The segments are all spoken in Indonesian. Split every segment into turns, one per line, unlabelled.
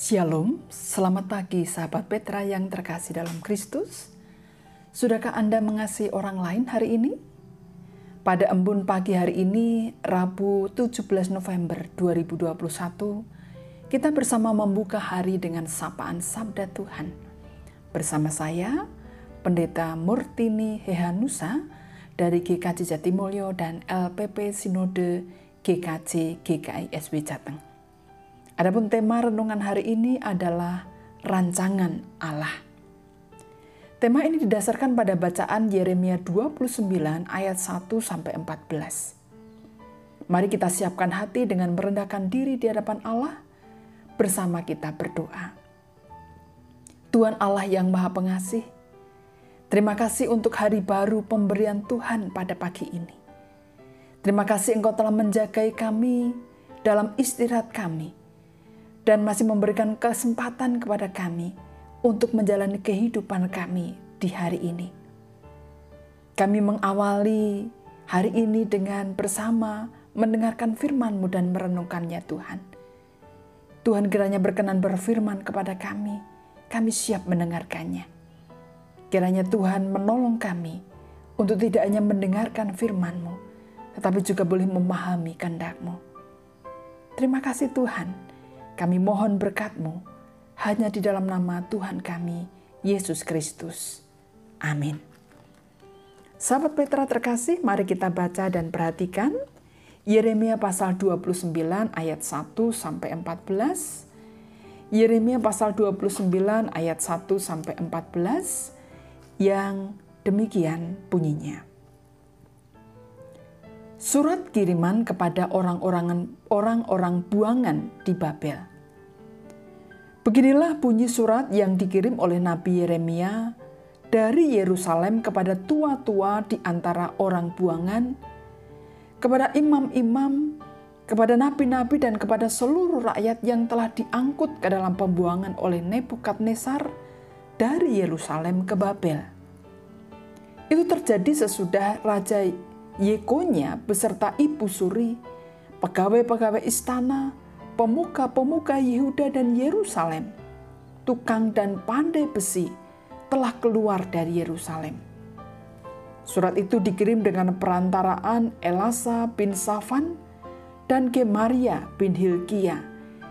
Shalom, selamat pagi sahabat Petra yang terkasih dalam Kristus. Sudahkah Anda mengasihi orang lain hari ini? Pada embun pagi hari ini, Rabu 17 November 2021, kita bersama membuka hari dengan sapaan Sabda Tuhan. Bersama saya, Pendeta Murtini Hehanusa dari GKJ Jatimulyo dan LPP Sinode GKJ GKI SW Jateng. Adapun tema renungan hari ini adalah rancangan Allah. Tema ini didasarkan pada bacaan Yeremia 29 ayat 1 sampai 14. Mari kita siapkan hati dengan merendahkan diri di hadapan Allah bersama kita berdoa. Tuhan Allah yang Maha Pengasih, terima kasih untuk hari baru pemberian Tuhan pada pagi ini. Terima kasih Engkau telah menjagai kami dalam istirahat kami dan masih memberikan kesempatan kepada kami untuk menjalani kehidupan kami di hari ini. Kami mengawali hari ini dengan bersama mendengarkan firman-Mu dan merenungkannya Tuhan. Tuhan kiranya berkenan berfirman kepada kami, kami siap mendengarkannya. Kiranya Tuhan menolong kami untuk tidak hanya mendengarkan firman-Mu, tetapi juga boleh memahami kehendak-Mu. Terima kasih Tuhan kami mohon berkat-Mu hanya di dalam nama Tuhan kami, Yesus Kristus. Amin. Sahabat Petra terkasih, mari kita baca dan perhatikan Yeremia pasal 29 ayat 1 sampai 14. Yeremia pasal 29 ayat 1 sampai 14 yang demikian bunyinya. Surat kiriman kepada orang-orang orang-orang buangan di Babel. Beginilah bunyi surat yang dikirim oleh Nabi Yeremia dari Yerusalem kepada tua-tua di antara orang buangan, kepada imam-imam, kepada nabi-nabi dan kepada seluruh rakyat yang telah diangkut ke dalam pembuangan oleh Nebukadnezar dari Yerusalem ke Babel. Itu terjadi sesudah Raja Yekonya beserta Ibu Suri, pegawai-pegawai istana, pemuka-pemuka Yehuda dan Yerusalem, tukang dan pandai besi telah keluar dari Yerusalem. Surat itu dikirim dengan perantaraan Elasa bin Safan dan Gemaria bin Hilkia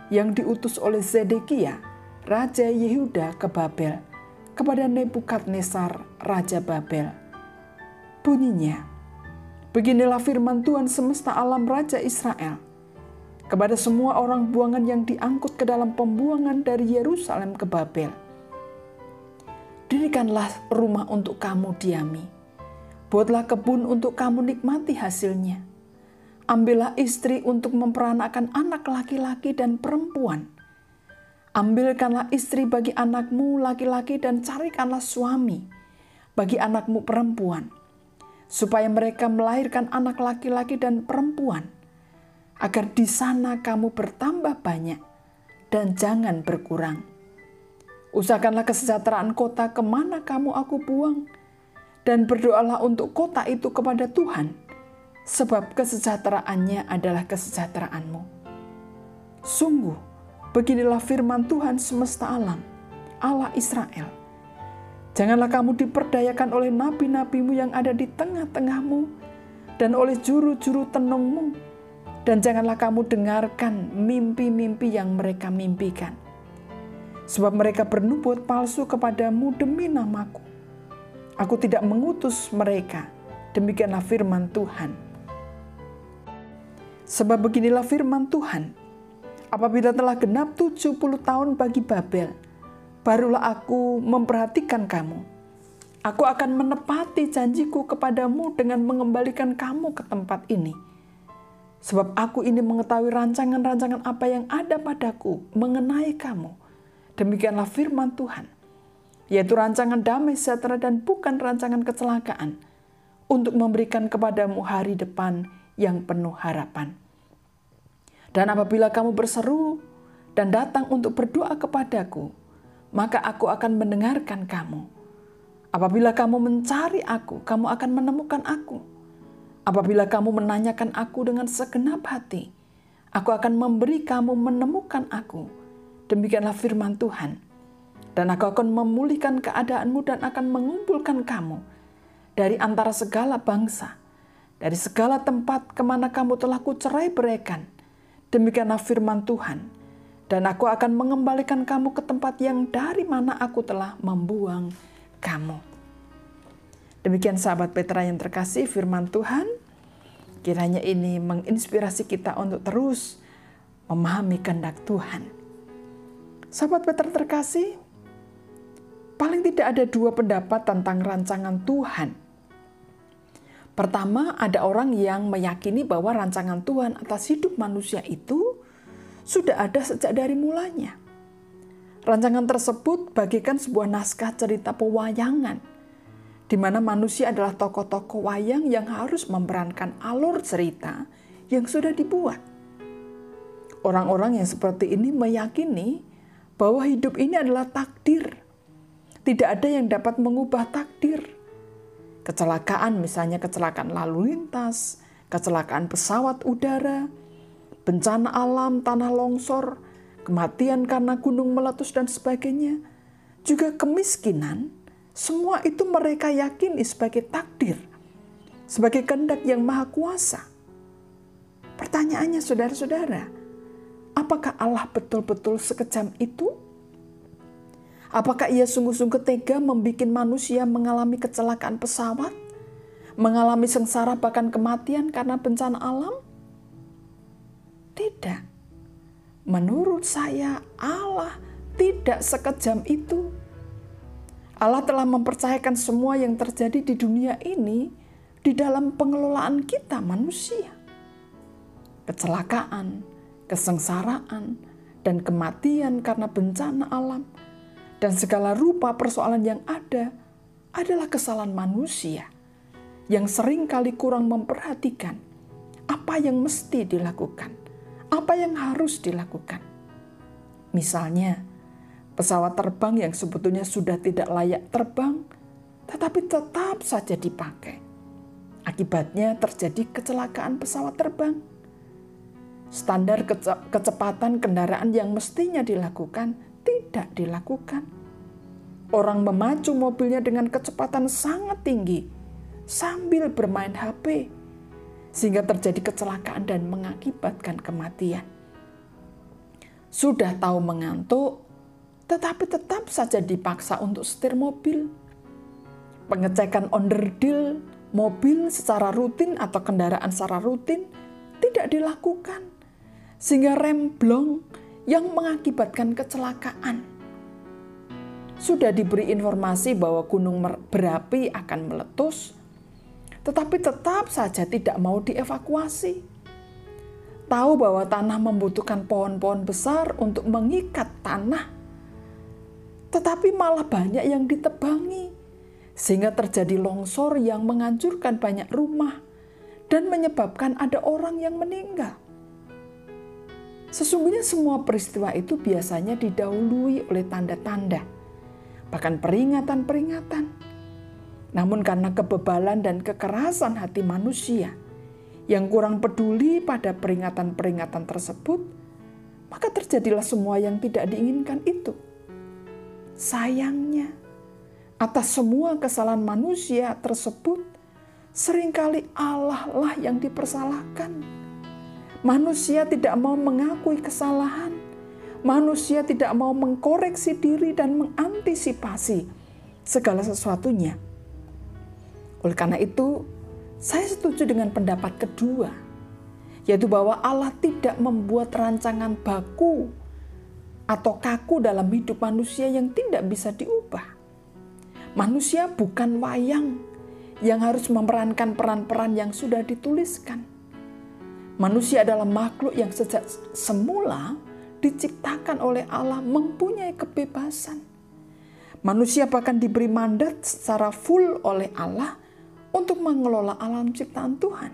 yang diutus oleh Zedekia, Raja Yehuda ke Babel, kepada Nebukadnezar, Raja Babel. Bunyinya, Beginilah firman Tuhan semesta alam Raja Israel – kepada semua orang buangan yang diangkut ke dalam pembuangan dari Yerusalem ke Babel. Dirikanlah rumah untuk kamu diami. Buatlah kebun untuk kamu nikmati hasilnya. Ambillah istri untuk memperanakan anak laki-laki dan perempuan. Ambilkanlah istri bagi anakmu laki-laki dan carikanlah suami bagi anakmu perempuan, supaya mereka melahirkan anak laki-laki dan perempuan agar di sana kamu bertambah banyak dan jangan berkurang. Usahakanlah kesejahteraan kota ke mana kamu aku buang, dan berdoalah untuk kota itu kepada Tuhan, sebab kesejahteraannya adalah kesejahteraanmu. Sungguh, beginilah firman Tuhan semesta alam, Allah Israel. Janganlah kamu diperdayakan oleh nabi-nabimu yang ada di tengah-tengahmu, dan oleh juru-juru tenungmu, dan janganlah kamu dengarkan mimpi-mimpi yang mereka mimpikan. Sebab mereka bernubuat palsu kepadamu demi namaku. Aku tidak mengutus mereka. Demikianlah firman Tuhan. Sebab beginilah firman Tuhan. Apabila telah genap 70 tahun bagi Babel, barulah aku memperhatikan kamu. Aku akan menepati janjiku kepadamu dengan mengembalikan kamu ke tempat ini Sebab aku ini mengetahui rancangan-rancangan apa yang ada padaku mengenai kamu. Demikianlah firman Tuhan. Yaitu rancangan damai sejahtera dan bukan rancangan kecelakaan. Untuk memberikan kepadamu hari depan yang penuh harapan. Dan apabila kamu berseru dan datang untuk berdoa kepadaku, maka aku akan mendengarkan kamu. Apabila kamu mencari aku, kamu akan menemukan aku Apabila kamu menanyakan aku dengan segenap hati, aku akan memberi kamu menemukan aku Demikianlah firman Tuhan. Dan aku akan memulihkan keadaanmu dan akan mengumpulkan kamu dari antara segala bangsa, dari segala tempat ke mana kamu telah kucerai beraikan. Demikianlah firman Tuhan. Dan aku akan mengembalikan kamu ke tempat yang dari mana aku telah membuang kamu. Demikian sahabat Petra yang terkasih firman Tuhan. Kiranya ini menginspirasi kita untuk terus memahami kehendak Tuhan Sahabat Peter terkasih, paling tidak ada dua pendapat tentang rancangan Tuhan. Pertama, ada orang yang meyakini bahwa rancangan Tuhan atas hidup manusia itu sudah ada sejak dari mulanya. Rancangan tersebut bagikan sebuah naskah cerita pewayangan, di mana manusia adalah tokoh-tokoh wayang yang harus memerankan alur cerita yang sudah dibuat. Orang-orang yang seperti ini meyakini bahwa hidup ini adalah takdir. Tidak ada yang dapat mengubah takdir. Kecelakaan misalnya kecelakaan lalu lintas, kecelakaan pesawat udara, bencana alam, tanah longsor, kematian karena gunung meletus dan sebagainya, juga kemiskinan, semua itu mereka yakini sebagai takdir, sebagai kehendak yang maha kuasa. Pertanyaannya saudara-saudara, Apakah Allah betul-betul sekejam itu? Apakah ia sungguh-sungguh tega membuat manusia mengalami kecelakaan pesawat? Mengalami sengsara bahkan kematian karena bencana alam? Tidak. Menurut saya Allah tidak sekejam itu. Allah telah mempercayakan semua yang terjadi di dunia ini di dalam pengelolaan kita manusia. Kecelakaan, kesengsaraan, dan kematian karena bencana alam, dan segala rupa persoalan yang ada adalah kesalahan manusia yang sering kali kurang memperhatikan apa yang mesti dilakukan, apa yang harus dilakukan. Misalnya, pesawat terbang yang sebetulnya sudah tidak layak terbang, tetapi tetap saja dipakai. Akibatnya terjadi kecelakaan pesawat terbang standar kecepatan kendaraan yang mestinya dilakukan tidak dilakukan. Orang memacu mobilnya dengan kecepatan sangat tinggi sambil bermain HP, sehingga terjadi kecelakaan dan mengakibatkan kematian. Sudah tahu mengantuk, tetapi tetap saja dipaksa untuk setir mobil. Pengecekan onderdil mobil secara rutin atau kendaraan secara rutin tidak dilakukan sehingga remblong yang mengakibatkan kecelakaan. Sudah diberi informasi bahwa gunung berapi akan meletus, tetapi tetap saja tidak mau dievakuasi. Tahu bahwa tanah membutuhkan pohon-pohon besar untuk mengikat tanah, tetapi malah banyak yang ditebangi, sehingga terjadi longsor yang menghancurkan banyak rumah dan menyebabkan ada orang yang meninggal. Sesungguhnya semua peristiwa itu biasanya didahului oleh tanda-tanda, bahkan peringatan-peringatan. Namun karena kebebalan dan kekerasan hati manusia yang kurang peduli pada peringatan-peringatan tersebut, maka terjadilah semua yang tidak diinginkan itu. Sayangnya, atas semua kesalahan manusia tersebut, sering kali Allah lah yang dipersalahkan Manusia tidak mau mengakui kesalahan. Manusia tidak mau mengkoreksi diri dan mengantisipasi segala sesuatunya. Oleh karena itu, saya setuju dengan pendapat kedua, yaitu bahwa Allah tidak membuat rancangan baku atau kaku dalam hidup manusia yang tidak bisa diubah. Manusia bukan wayang yang harus memerankan peran-peran yang sudah dituliskan Manusia adalah makhluk yang sejak semula diciptakan oleh Allah mempunyai kebebasan. Manusia bahkan diberi mandat secara full oleh Allah untuk mengelola alam ciptaan Tuhan.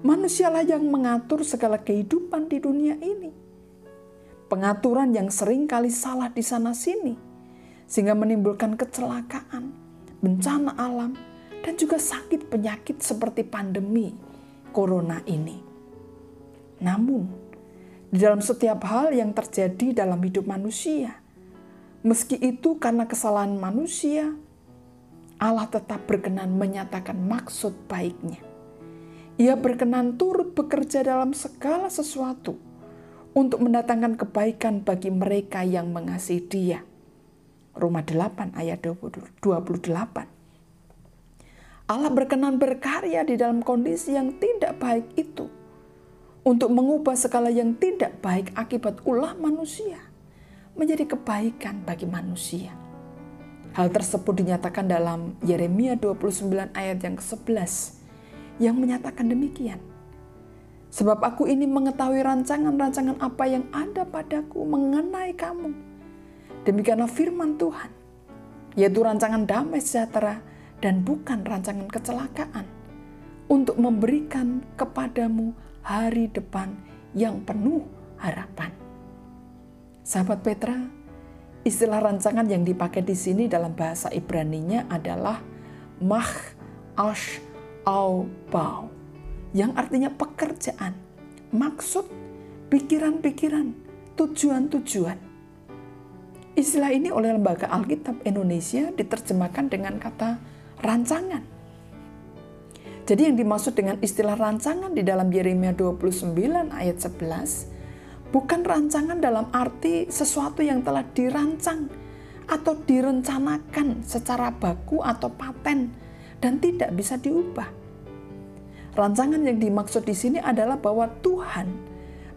Manusialah yang mengatur segala kehidupan di dunia ini. Pengaturan yang sering kali salah di sana-sini, sehingga menimbulkan kecelakaan, bencana alam, dan juga sakit penyakit seperti pandemi corona ini. Namun, di dalam setiap hal yang terjadi dalam hidup manusia. Meski itu karena kesalahan manusia, Allah tetap berkenan menyatakan maksud baiknya. Ia berkenan turut bekerja dalam segala sesuatu untuk mendatangkan kebaikan bagi mereka yang mengasihi Dia. Roma 8 ayat 28. Allah berkenan berkarya di dalam kondisi yang tidak baik itu untuk mengubah segala yang tidak baik akibat ulah manusia menjadi kebaikan bagi manusia. Hal tersebut dinyatakan dalam Yeremia 29 ayat yang ke-11 yang menyatakan demikian. Sebab aku ini mengetahui rancangan-rancangan apa yang ada padaku mengenai kamu. Demikianlah firman Tuhan, yaitu rancangan damai sejahtera dan bukan rancangan kecelakaan, untuk memberikan kepadamu hari depan yang penuh harapan. Sahabat Petra, istilah rancangan yang dipakai di sini dalam bahasa Ibrani-nya adalah mah ash au bau yang artinya pekerjaan, maksud, pikiran-pikiran, tujuan-tujuan. Istilah ini oleh Lembaga Alkitab Indonesia diterjemahkan dengan kata rancangan. Jadi yang dimaksud dengan istilah rancangan di dalam Yeremia 29 ayat 11 bukan rancangan dalam arti sesuatu yang telah dirancang atau direncanakan secara baku atau paten dan tidak bisa diubah Rancangan yang dimaksud di sini adalah bahwa Tuhan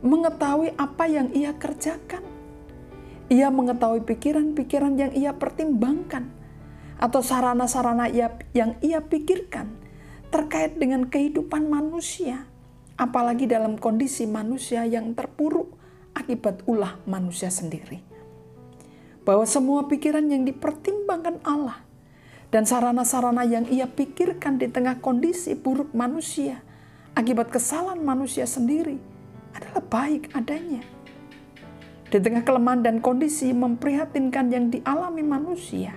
mengetahui apa yang ia kerjakan. Ia mengetahui pikiran-pikiran yang ia pertimbangkan atau sarana-sarana yang ia pikirkan terkait dengan kehidupan manusia, apalagi dalam kondisi manusia yang terpuruk akibat ulah manusia sendiri. Bahwa semua pikiran yang dipertimbangkan Allah dan sarana-sarana yang ia pikirkan di tengah kondisi buruk manusia akibat kesalahan manusia sendiri adalah baik adanya. Di tengah kelemahan dan kondisi memprihatinkan yang dialami manusia,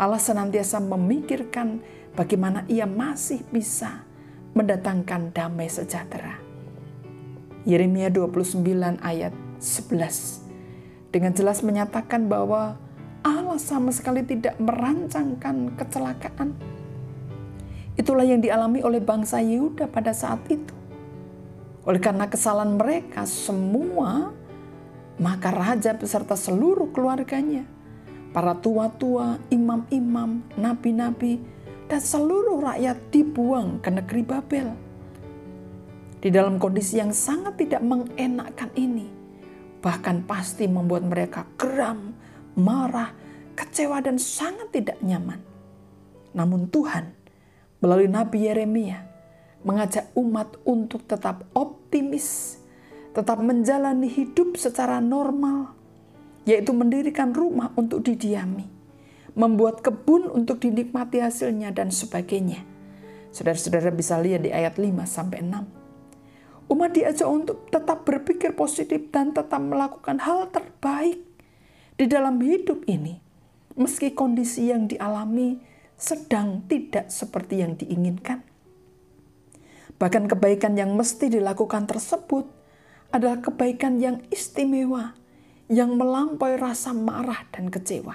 Allah senantiasa memikirkan bagaimana ia masih bisa mendatangkan damai sejahtera. Yeremia 29 ayat 11 dengan jelas menyatakan bahwa Allah sama sekali tidak merancangkan kecelakaan. Itulah yang dialami oleh bangsa Yehuda pada saat itu. Oleh karena kesalahan mereka semua, maka raja beserta seluruh keluarganya, para tua-tua, imam-imam, nabi-nabi, dan seluruh rakyat dibuang ke negeri Babel. Di dalam kondisi yang sangat tidak mengenakkan ini, bahkan pasti membuat mereka geram, marah, kecewa, dan sangat tidak nyaman. Namun Tuhan melalui Nabi Yeremia mengajak umat untuk tetap optimis, tetap menjalani hidup secara normal, yaitu mendirikan rumah untuk didiami, membuat kebun untuk dinikmati hasilnya, dan sebagainya. Saudara-saudara bisa lihat di ayat 5 sampai 6. Umat diajak untuk tetap berpikir positif dan tetap melakukan hal terbaik di dalam hidup ini, meski kondisi yang dialami sedang tidak seperti yang diinginkan. Bahkan kebaikan yang mesti dilakukan tersebut adalah kebaikan yang istimewa, yang melampaui rasa marah dan kecewa.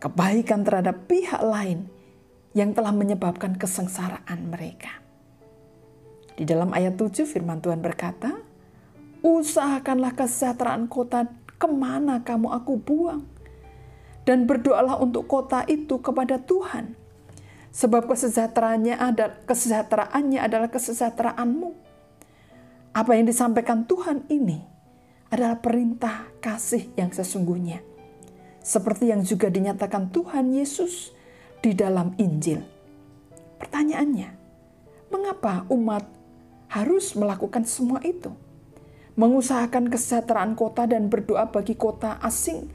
Kebaikan terhadap pihak lain yang telah menyebabkan kesengsaraan mereka. Di dalam ayat 7 firman Tuhan berkata, Usahakanlah kesejahteraan kota ke mana kamu aku buang? Dan berdoalah untuk kota itu kepada Tuhan. Sebab kesejahteraannya ada, kesejahteraannya adalah kesejahteraanmu. Apa yang disampaikan Tuhan ini adalah perintah kasih yang sesungguhnya. Seperti yang juga dinyatakan Tuhan Yesus di dalam Injil. Pertanyaannya, mengapa umat harus melakukan semua itu? Mengusahakan kesejahteraan kota dan berdoa bagi kota asing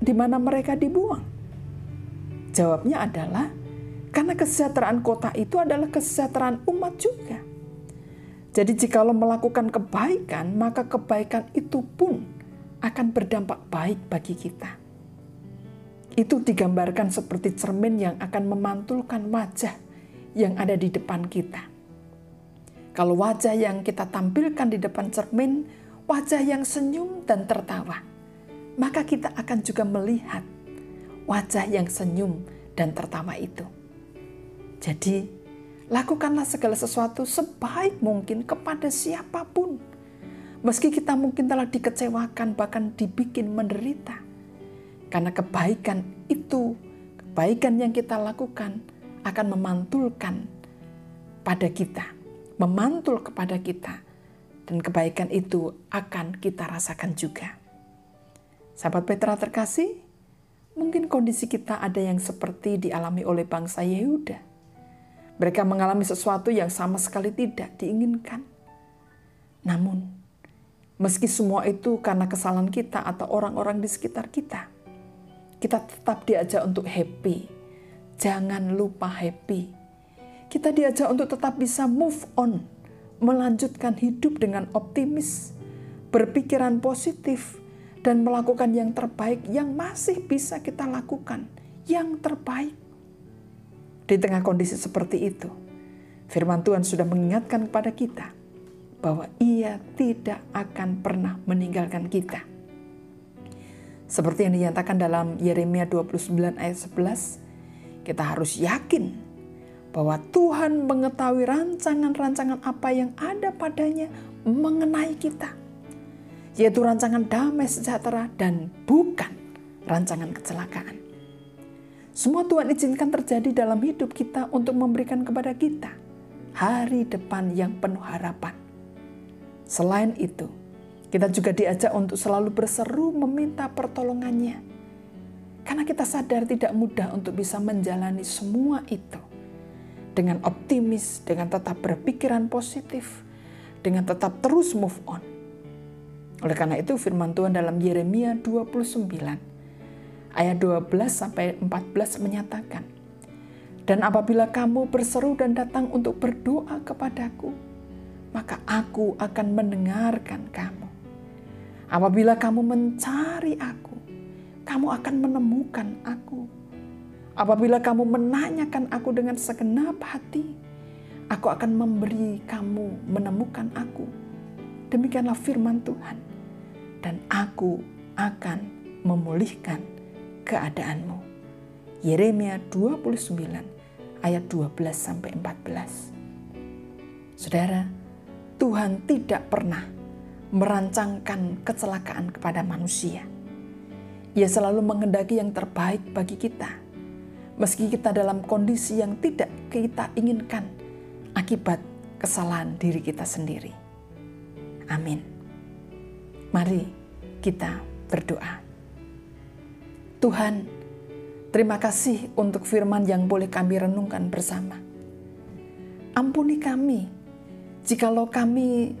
di mana mereka dibuang? Jawabnya adalah karena kesejahteraan kota itu adalah kesejahteraan umat juga. Jadi jikalau melakukan kebaikan, maka kebaikan itu pun akan berdampak baik bagi kita. Itu digambarkan seperti cermin yang akan memantulkan wajah yang ada di depan kita. Kalau wajah yang kita tampilkan di depan cermin wajah yang senyum dan tertawa, maka kita akan juga melihat wajah yang senyum dan tertawa itu. Jadi, lakukanlah segala sesuatu sebaik mungkin kepada siapa pun. Meski kita mungkin telah dikecewakan, bahkan dibikin menderita. Karena kebaikan itu, kebaikan yang kita lakukan akan memantulkan pada kita, memantul kepada kita, dan kebaikan itu akan kita rasakan juga. Sahabat Petra terkasih, mungkin kondisi kita ada yang seperti dialami oleh bangsa Yehuda. Mereka mengalami sesuatu yang sama sekali tidak diinginkan. Namun, meski semua itu karena kesalahan kita atau orang-orang di sekitar kita, kita tetap diajak untuk happy. Jangan lupa happy. Kita diajak untuk tetap bisa move on, melanjutkan hidup dengan optimis, berpikiran positif, dan melakukan yang terbaik yang masih bisa kita lakukan, yang terbaik. Di tengah kondisi seperti itu, firman Tuhan sudah mengingatkan kepada kita bahwa Ia tidak akan pernah meninggalkan kita. Seperti yang dinyatakan dalam Yeremia 29 ayat 11, kita harus yakin bahwa Tuhan mengetahui rancangan-rancangan apa yang ada padanya mengenai kita yaitu rancangan damai sejahtera dan bukan rancangan kecelakaan. Semua Tuhan izinkan terjadi dalam hidup kita untuk memberikan kepada kita hari depan yang penuh harapan. Selain itu, kita juga diajak untuk selalu berseru meminta pertolongannya. Karena kita sadar tidak mudah untuk bisa menjalani semua itu dengan optimis, dengan tetap berpikiran positif, dengan tetap terus move on oleh karena itu firman Tuhan dalam Yeremia 29 ayat 12 sampai 14 menyatakan, "Dan apabila kamu berseru dan datang untuk berdoa kepadaku, maka aku akan mendengarkan kamu. Apabila kamu mencari aku, kamu akan menemukan aku. Apabila kamu menanyakan aku dengan segenap hati, aku akan memberi kamu menemukan aku." Demikianlah firman Tuhan dan aku akan memulihkan keadaanmu. Yeremia 29 ayat 12 sampai 14. Saudara, Tuhan tidak pernah merancangkan kecelakaan kepada manusia. Ia selalu mengendaki yang terbaik bagi kita. Meski kita dalam kondisi yang tidak kita inginkan akibat kesalahan diri kita sendiri. Amin. Mari kita berdoa. Tuhan, terima kasih untuk firman yang boleh kami renungkan bersama. Ampuni kami jikalau kami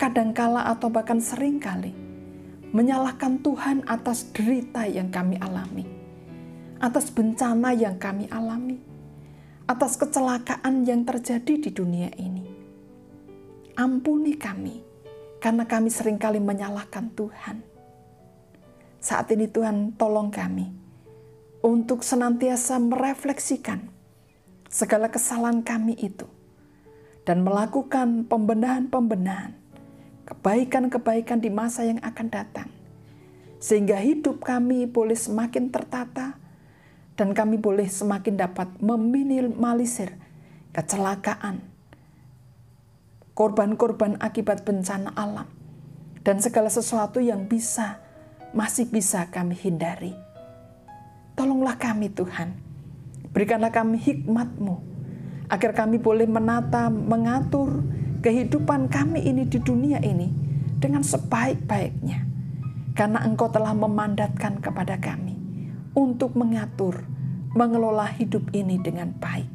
kadangkala atau bahkan sering kali menyalahkan Tuhan atas derita yang kami alami, atas bencana yang kami alami, atas kecelakaan yang terjadi di dunia ini. Ampuni kami karena kami sering kali menyalahkan Tuhan. Saat ini Tuhan tolong kami untuk senantiasa merefleksikan segala kesalahan kami itu dan melakukan pembenahan-pembenahan, kebaikan-kebaikan di masa yang akan datang. Sehingga hidup kami boleh semakin tertata dan kami boleh semakin dapat meminimalisir kecelakaan, korban-korban akibat bencana alam, dan segala sesuatu yang bisa, masih bisa kami hindari. Tolonglah kami Tuhan, berikanlah kami hikmat-Mu, agar kami boleh menata, mengatur kehidupan kami ini di dunia ini dengan sebaik-baiknya. Karena Engkau telah memandatkan kepada kami untuk mengatur, mengelola hidup ini dengan baik.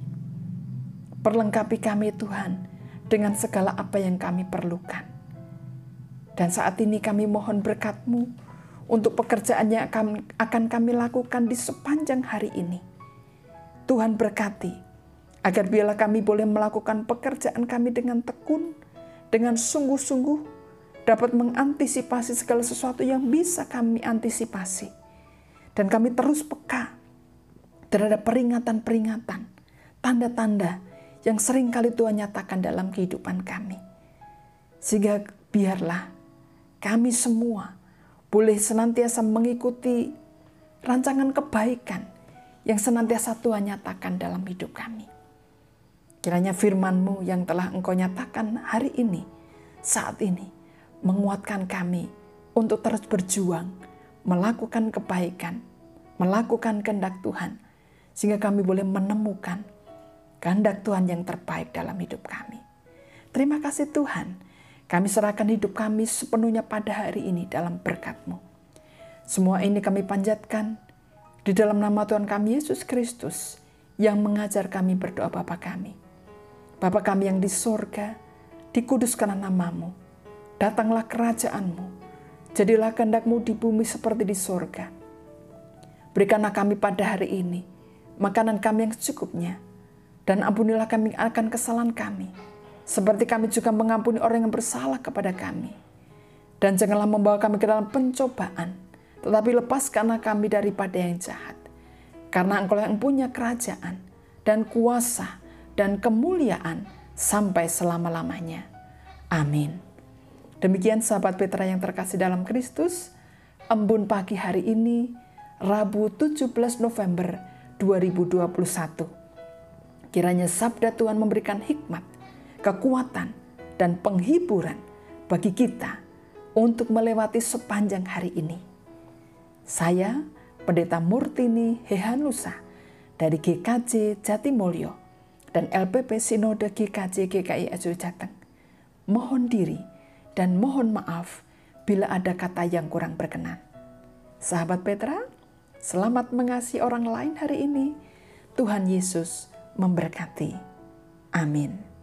Perlengkapi kami Tuhan, dengan segala apa yang kami perlukan. Dan saat ini kami mohon berkat-Mu untuk pekerjaan yang akan kami lakukan di sepanjang hari ini. Tuhan berkati, agar biarlah kami boleh melakukan pekerjaan kami dengan tekun, dengan sungguh-sungguh, dapat mengantisipasi segala sesuatu yang bisa kami antisipasi. Dan kami terus peka terhadap peringatan-peringatan, tanda-tanda yang sering kali Tuhan nyatakan dalam kehidupan kami. Sehingga biarlah kami semua boleh senantiasa mengikuti rancangan kebaikan yang senantiasa Tuhan nyatakan dalam hidup kami. Kiranya firman-Mu yang telah Engkau nyatakan hari ini, saat ini, menguatkan kami untuk terus berjuang, melakukan kebaikan, melakukan kehendak Tuhan, sehingga kami boleh menemukan kehendak Tuhan yang terbaik dalam hidup kami. Terima kasih Tuhan, kami serahkan hidup kami sepenuhnya pada hari ini dalam berkat-Mu. Semua ini kami panjatkan di dalam nama Tuhan kami Yesus Kristus yang mengajar kami berdoa Bapa kami. Bapa kami yang di sorga, dikuduskanlah namamu, datanglah kerajaanmu, jadilah kehendakmu di bumi seperti di sorga. Berikanlah kami pada hari ini makanan kami yang secukupnya, dan ampunilah kami akan kesalahan kami, seperti kami juga mengampuni orang yang bersalah kepada kami. Dan janganlah membawa kami ke dalam pencobaan, tetapi lepaskanlah kami daripada yang jahat. Karena engkau yang punya kerajaan dan kuasa dan kemuliaan sampai selama-lamanya. Amin. Demikian sahabat Petra yang terkasih dalam Kristus, embun pagi hari ini, Rabu 17 November 2021. Kiranya sabda Tuhan memberikan hikmat, kekuatan, dan penghiburan bagi kita untuk melewati sepanjang hari ini. Saya, Pendeta Murtini Hehanusa dari GKJ Jatimulyo, dan LPP Sinode GKJ GKI SU Jateng. Mohon diri dan mohon maaf bila ada kata yang kurang berkenan. Sahabat Petra, selamat mengasihi orang lain hari ini. Tuhan Yesus memberkati. Amin.